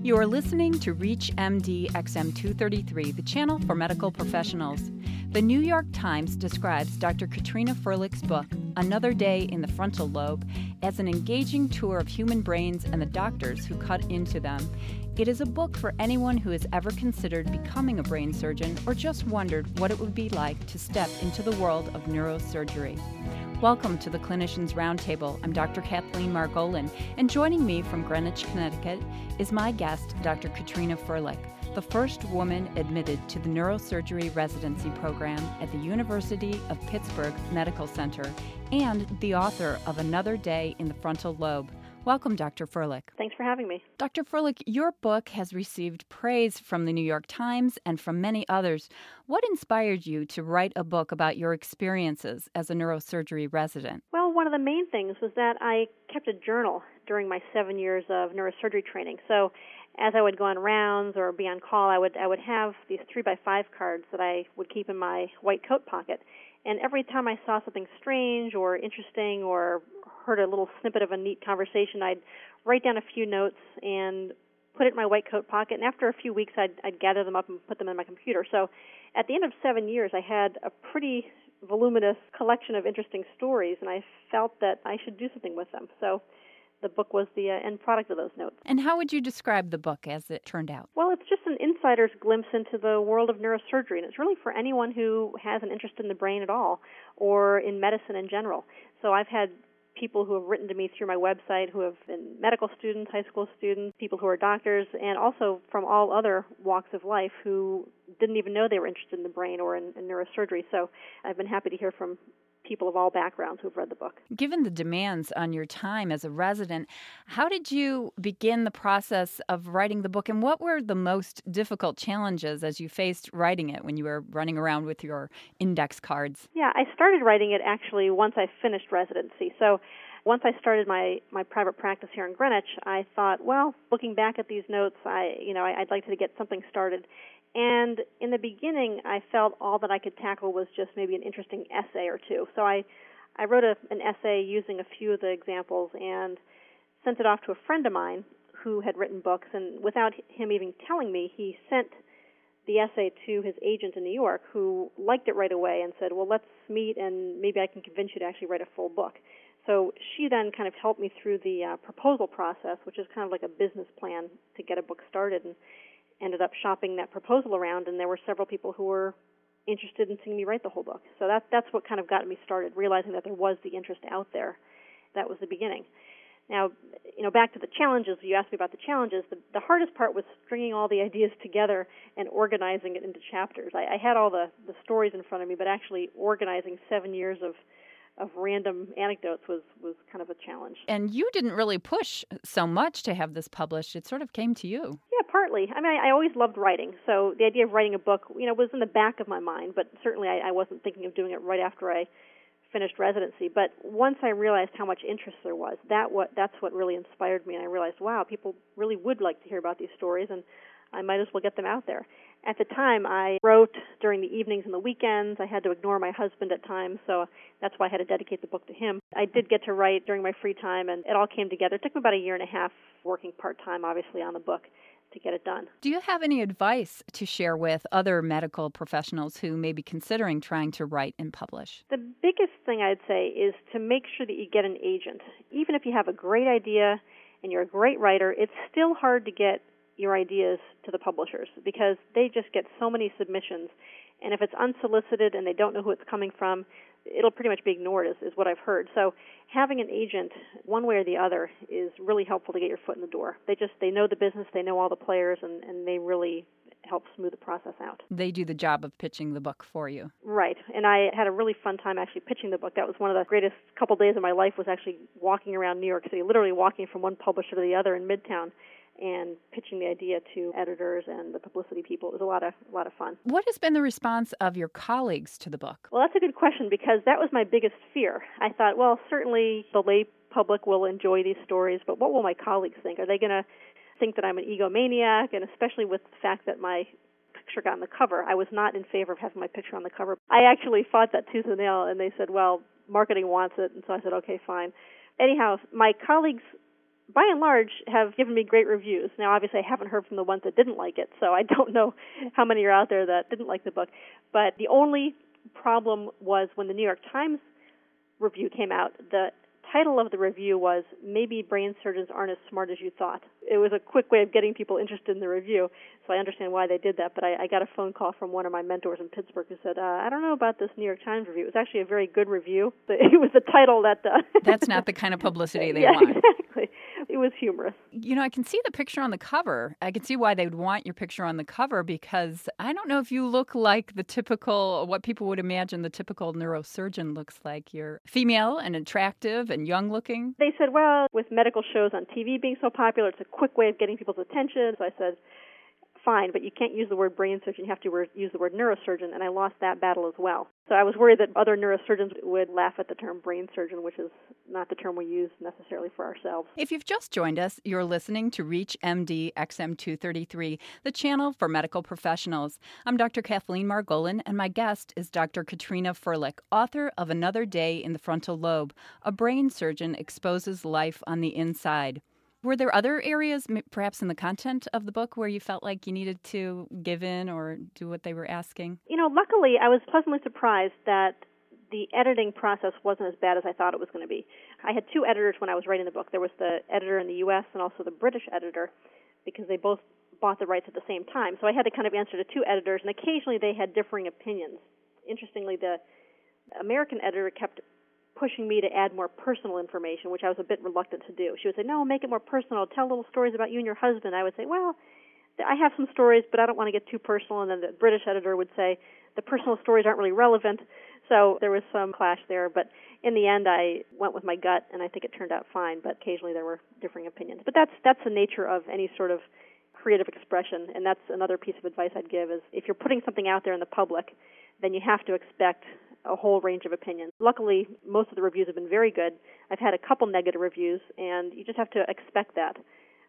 You are listening to ReachMD XM233, the channel for medical professionals. The New York Times describes Dr. Katrina Firlik's book, Another Day in the Frontal Lobe, as an engaging tour of human brains and the doctors who cut into them. It is a book for anyone who has ever considered becoming a brain surgeon or just wondered what it would be like to step into the world of neurosurgery. Welcome to the Clinicians Roundtable. I'm Dr. Kathleen Margolin, and joining me from Greenwich, Connecticut, is my guest, Dr. Katrina Firlik, the first woman admitted to the neurosurgery residency program at the University of Pittsburgh Medical Center and the author of Another Day in the Frontal Lobe. Welcome, Dr. Firlik. Thanks for having me. Dr. Firlik, your book has received praise from the New York Times and from many others. What inspired you to write a book about your experiences as a neurosurgery resident? Well, one of the main things was that I kept a journal during my seven years of neurosurgery training. So as I would go on rounds or be on call, I would I would have these three by five cards that I would keep in my white coat pocket. And every time I saw something strange or interesting or heard a little snippet of a neat conversation, I'd write down a few notes and put it in my white coat pocket. And after a few weeks, I'd, I'd gather them up and put them in my computer. So at the end of seven years, I had a pretty voluminous collection of interesting stories, and I felt that I should do something with them. So the book was the uh, end product of those notes. And how would you describe the book as it turned out? Well, it's just an insider's glimpse into the world of neurosurgery, and it's really for anyone who has an interest in the brain at all or in medicine in general. So I've had people who have written to me through my website who have been medical students, high school students, people who are doctors, and also from all other walks of life who didn't even know they were interested in the brain or in, in neurosurgery. So I've been happy to hear from people of all backgrounds who've read the book. Given the demands on your time as a resident, how did you begin the process of writing the book and what were the most difficult challenges as you faced writing it when you were running around with your index cards? Yeah, I started writing it actually once I finished residency. So once I started my my private practice here in Greenwich, I thought, well, looking back at these notes, I you know I, I'd like to get something started. And in the beginning, I felt all that I could tackle was just maybe an interesting essay or two. So I, I wrote a, an essay using a few of the examples and sent it off to a friend of mine who had written books. And without him even telling me, he sent the essay to his agent in New York, who liked it right away and said, "Well, let's meet, and maybe I can convince you to actually write a full book." So she then kind of helped me through the uh, proposal process, which is kind of like a business plan to get a book started. And ended up shopping that proposal around, and there were several people who were interested in seeing me write the whole book. So that that's what kind of got me started, realizing that there was the interest out there. That was the beginning. Now, you know, back to the challenges. You asked me about the challenges. The, the hardest part was stringing all the ideas together and organizing it into chapters. I, I had all the the stories in front of me, but actually organizing seven years of of random anecdotes was was kind of a challenge. And you didn't really push so much to have this published. It sort of came to you. Partly. I mean, I, I always loved writing, so the idea of writing a book, you know, was in the back of my mind. But certainly, I, I wasn't thinking of doing it right after I finished residency. But once I realized how much interest there was, that what that's what really inspired me. And I realized, wow, people really would like to hear about these stories, and I might as well get them out there. At the time, I wrote during the evenings and the weekends. I had to ignore my husband at times, so that's why I had to dedicate the book to him. I did get to write during my free time, and it all came together. It took me about a year and a half working part time, obviously, on the book to get it done. Do you have any advice to share with other medical professionals who may be considering trying to write and publish? The biggest thing I'd say is to make sure that you get an agent. Even if you have a great idea and you're a great writer, it's still hard to get your ideas to the publishers because they just get so many submissions. And if it's unsolicited and they don't know who it's coming from, it'll pretty much be ignored, is, is what I've heard. So having an agent, one way or the other, is really helpful to get your foot in the door. They just they know the business, they know all the players, and, and they really help smooth the process out. They do the job of pitching the book for you. Right. And I had a really fun time actually pitching the book. That was one of the greatest couple days of my life was actually walking around New York City, literally walking from one publisher to the other in Midtown and pitching the idea to editors and the publicity people. It was a lot of a lot of fun. What has been the response of your colleagues to the book? Well, that's a good question because that was my biggest fear. I thought, well, certainly the lay public will enjoy these stories, but what will my colleagues think? Are they going to think that I'm an egomaniac? And especially with the fact that my picture got on the cover, I was not in favor of having my picture on the cover. I actually fought that tooth and nail, and they said, well, marketing wants it, and so I said, okay, fine. Anyhow, my colleagues by and large, have given me great reviews. Now, obviously, I haven't heard from the ones that didn't like it, so I don't know how many are out there that didn't like the book. But the only problem was when the New York Times review came out, the title of the review was Maybe Brain Surgeons Aren't as Smart as You Thought. It was a quick way of getting people interested in the review, so I understand why they did that. But I, I got a phone call from one of my mentors in Pittsburgh who said, uh, I don't know about this New York Times review. It was actually a very good review. But it was the title that. Uh, That's not the kind of publicity they yeah, want. Exactly it was humorous. You know, I can see the picture on the cover. I can see why they would want your picture on the cover because I don't know if you look like the typical, what people would imagine the typical neurosurgeon looks like. You're female and attractive and young looking. They said, well, with medical shows on TV being so popular, it's a quick way of getting people's attention. So I said, fine, but you can't use the word brain surgeon. You have to use the word neurosurgeon, and I lost that battle as well. So I was worried that other neurosurgeons would laugh at the term brain surgeon, which is not the term we use necessarily for ourselves. If you've just joined us, you're listening to ReachMD XM233, the channel for medical professionals. I'm Dr. Kathleen Margolin, and my guest is Dr. Katrina Firlik, author of Another Day in the Frontal Lobe A Brain Surgeon Exposes Life on the Inside. Were there other areas, perhaps in the content of the book, where you felt like you needed to give in or do what they were asking? You know, luckily, I was pleasantly surprised that the editing process wasn't as bad as I thought it was going to be. I had two editors when I was writing the book. There was the editor in the U.S. and also the British editor, because they both bought the rights at the same time. So I had to kind of answer to two editors, and occasionally they had differing opinions. Interestingly, the American editor kept pushing me to add more personal information, which I was a bit reluctant to do. She would say, "No, make it more personal. Tell little stories about you and your husband." I would say, "Well, I have some stories, but I don't want to get too personal." And then the British editor would say, "The personal stories aren't really relevant." So there was some clash there, but in the end, I went with my gut, and I think it turned out fine. But occasionally there were differing opinions. But that's that's the nature of any sort of creative expression, and that's another piece of advice I'd give: is if you're putting something out there in the public, then you have to expect a whole range of opinions. Luckily, most of the reviews have been very good. I've had a couple negative reviews, and you just have to expect that.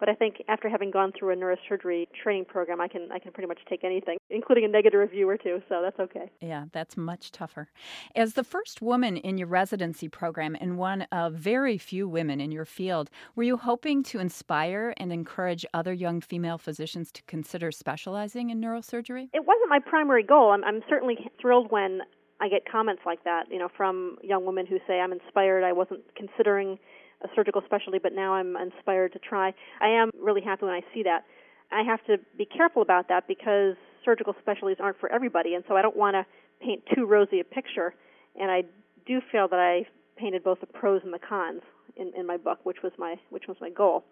But I think after having gone through a neurosurgery training program, I can I can pretty much take anything, including a negative review or two. So that's okay. Yeah, that's much tougher. As the first woman in your residency program and one of very few women in your field, were you hoping to inspire and encourage other young female physicians to consider specializing in neurosurgery? It wasn't my primary goal. I'm, I'm certainly thrilled when I get comments like that, you know, from young women who say, "I'm inspired. I wasn't considering a surgical specialty, but now I'm inspired to try." I am really happy when I see that. I have to be careful about that because surgical specialties aren't for everybody, and so I don't want to paint too rosy a picture. And I do feel that I painted both the pros and the cons in, in my book, which was my which was my goal.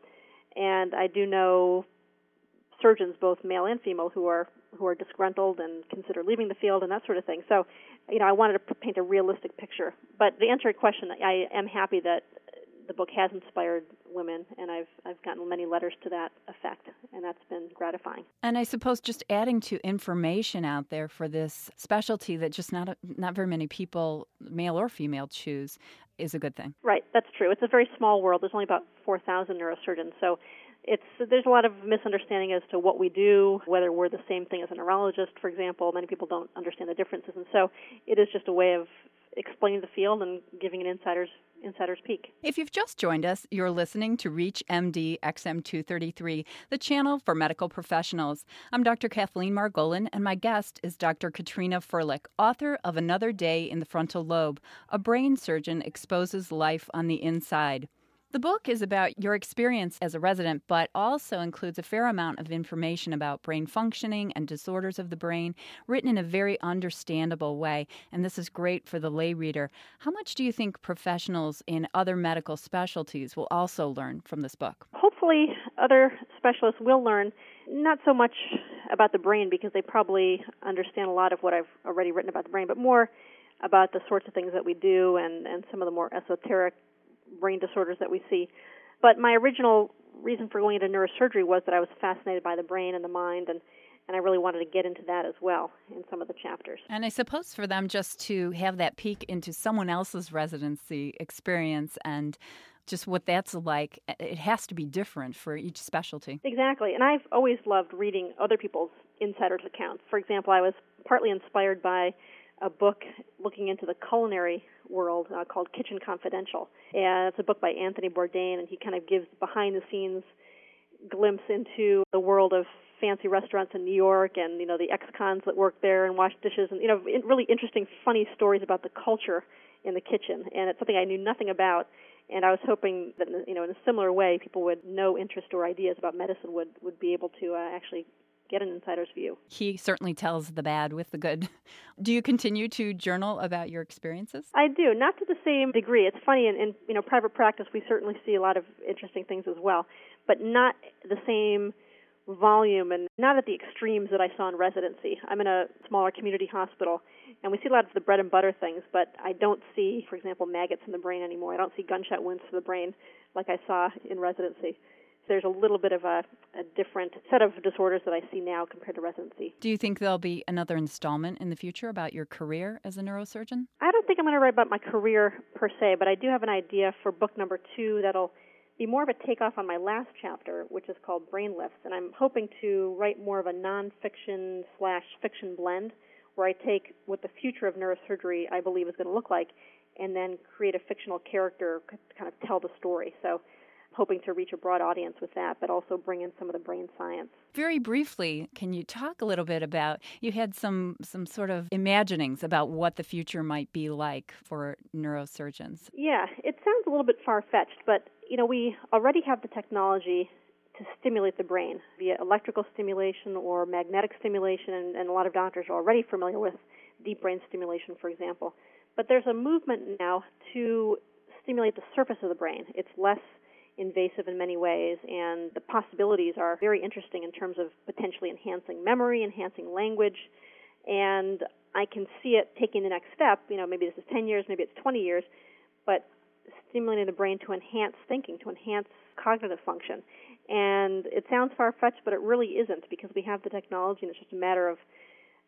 And I do know surgeons, both male and female, who are who are disgruntled and consider leaving the field and that sort of thing. So, you know, I wanted to paint a realistic picture. But to answer your question, I am happy that the book has inspired women, and I've I've gotten many letters to that effect, and that's been gratifying. And I suppose just adding to information out there for this specialty that just not not very many people, male or female, choose is a good thing. Right, that's true. It's a very small world. There's only about 4,000 neurosurgeons, so it's there's a lot of misunderstanding as to what we do, whether we're the same thing as a neurologist, for example. Many people don't understand the differences, and so it is just a way of explaining the field and giving an insider's insider's peek. If you've just joined us, you're listening to ReachMD XM233, the channel for medical professionals. I'm Dr. Kathleen Margolin, and my guest is Dr. Katrina Firlik, author of Another Day in the Frontal Lobe: A Brain Surgeon Exposes Life on the Inside. The book is about your experience as a resident, but also includes a fair amount of information about brain functioning and disorders of the brain, written in a very understandable way. And this is great for the lay reader. How much do you think professionals in other medical specialties will also learn from this book? Hopefully, other specialists will learn not so much about the brain because they probably understand a lot of what I've already written about the brain, but more about the sorts of things that we do and, and some of the more esoteric brain disorders that we see. But my original reason for going into neurosurgery was that I was fascinated by the brain and the mind and and I really wanted to get into that as well in some of the chapters. And I suppose for them just to have that peek into someone else's residency experience and just what that's like, it has to be different for each specialty. Exactly. And I've always loved reading other people's insiders' accounts. For example, I was partly inspired by a book looking into the culinary world uh, called Kitchen Confidential. And it's a book by Anthony Bourdain, and he kind of gives behind the scenes glimpse into the world of fancy restaurants in New York and you know the ex-cons that work there and wash dishes and you know really interesting funny stories about the culture in the kitchen and it's something I knew nothing about and I was hoping that you know in a similar way people would know interest or ideas about medicine would would be able to uh, actually get an insider's view. He certainly tells the bad with the good. Do you continue to journal about your experiences? I do, not to the same degree. It's funny in, in you know private practice we certainly see a lot of interesting things as well, but not the same volume and not at the extremes that I saw in residency. I'm in a smaller community hospital and we see a lot of the bread and butter things, but I don't see, for example, maggots in the brain anymore. I don't see gunshot wounds to the brain like I saw in residency. There's a little bit of a, a different set of disorders that I see now compared to residency. Do you think there'll be another installment in the future about your career as a neurosurgeon? I don't think I'm going to write about my career per se, but I do have an idea for book number two that'll be more of a takeoff on my last chapter, which is called Brain Lifts, and I'm hoping to write more of a nonfiction slash fiction blend, where I take what the future of neurosurgery I believe is going to look like, and then create a fictional character to kind of tell the story. So hoping to reach a broad audience with that, but also bring in some of the brain science. Very briefly, can you talk a little bit about you had some some sort of imaginings about what the future might be like for neurosurgeons? Yeah, it sounds a little bit far fetched, but you know, we already have the technology to stimulate the brain via electrical stimulation or magnetic stimulation, and, and, a lot of doctors are already familiar with deep brain stimulation, for example. But there's a movement now to stimulate the surface of the brain. It's less invasive in many ways, and the possibilities are very interesting in terms of potentially enhancing memory, enhancing language, and I can see it taking the next step. You know, maybe this is 10 years, maybe it's 20 years, but stimulating the brain to enhance thinking, to enhance cognitive function. And it sounds far fetched, but it really isn't because we have the technology, and it's just a matter of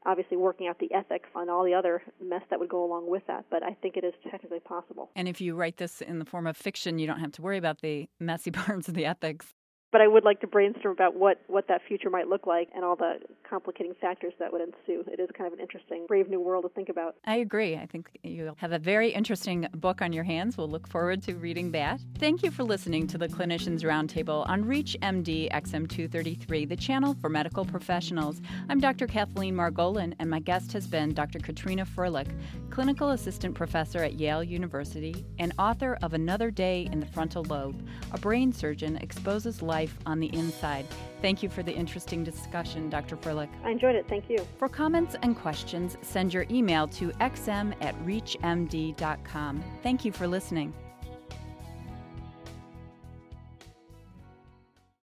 obviously working out the ethics and all the other mess that would go along with that. But I think it is technically possible. And if you write this in the form of fiction, you don't have to worry about the messy parts of the ethics but I would like to brainstorm about what what that future might look like and all the complicating factors that would ensue. It is kind of an interesting, brave new world to think about. I agree. I think you'll have a very interesting book on your hands. We'll look forward to reading that. Thank you for listening to the Clinicians Roundtable on ReachMD XM233, the channel for medical professionals. I'm Dr. Kathleen Margolin, and my guest has been Dr. Katrina Firlik, clinical assistant professor at Yale University and author of Another Day in the Frontal Lobe. A brain surgeon exposes life life on the inside. Thank you for the interesting discussion, Dr. Firlik. I enjoyed it. Thank you. For comments and questions, send your email to xm at reachmd.com. Thank you for listening.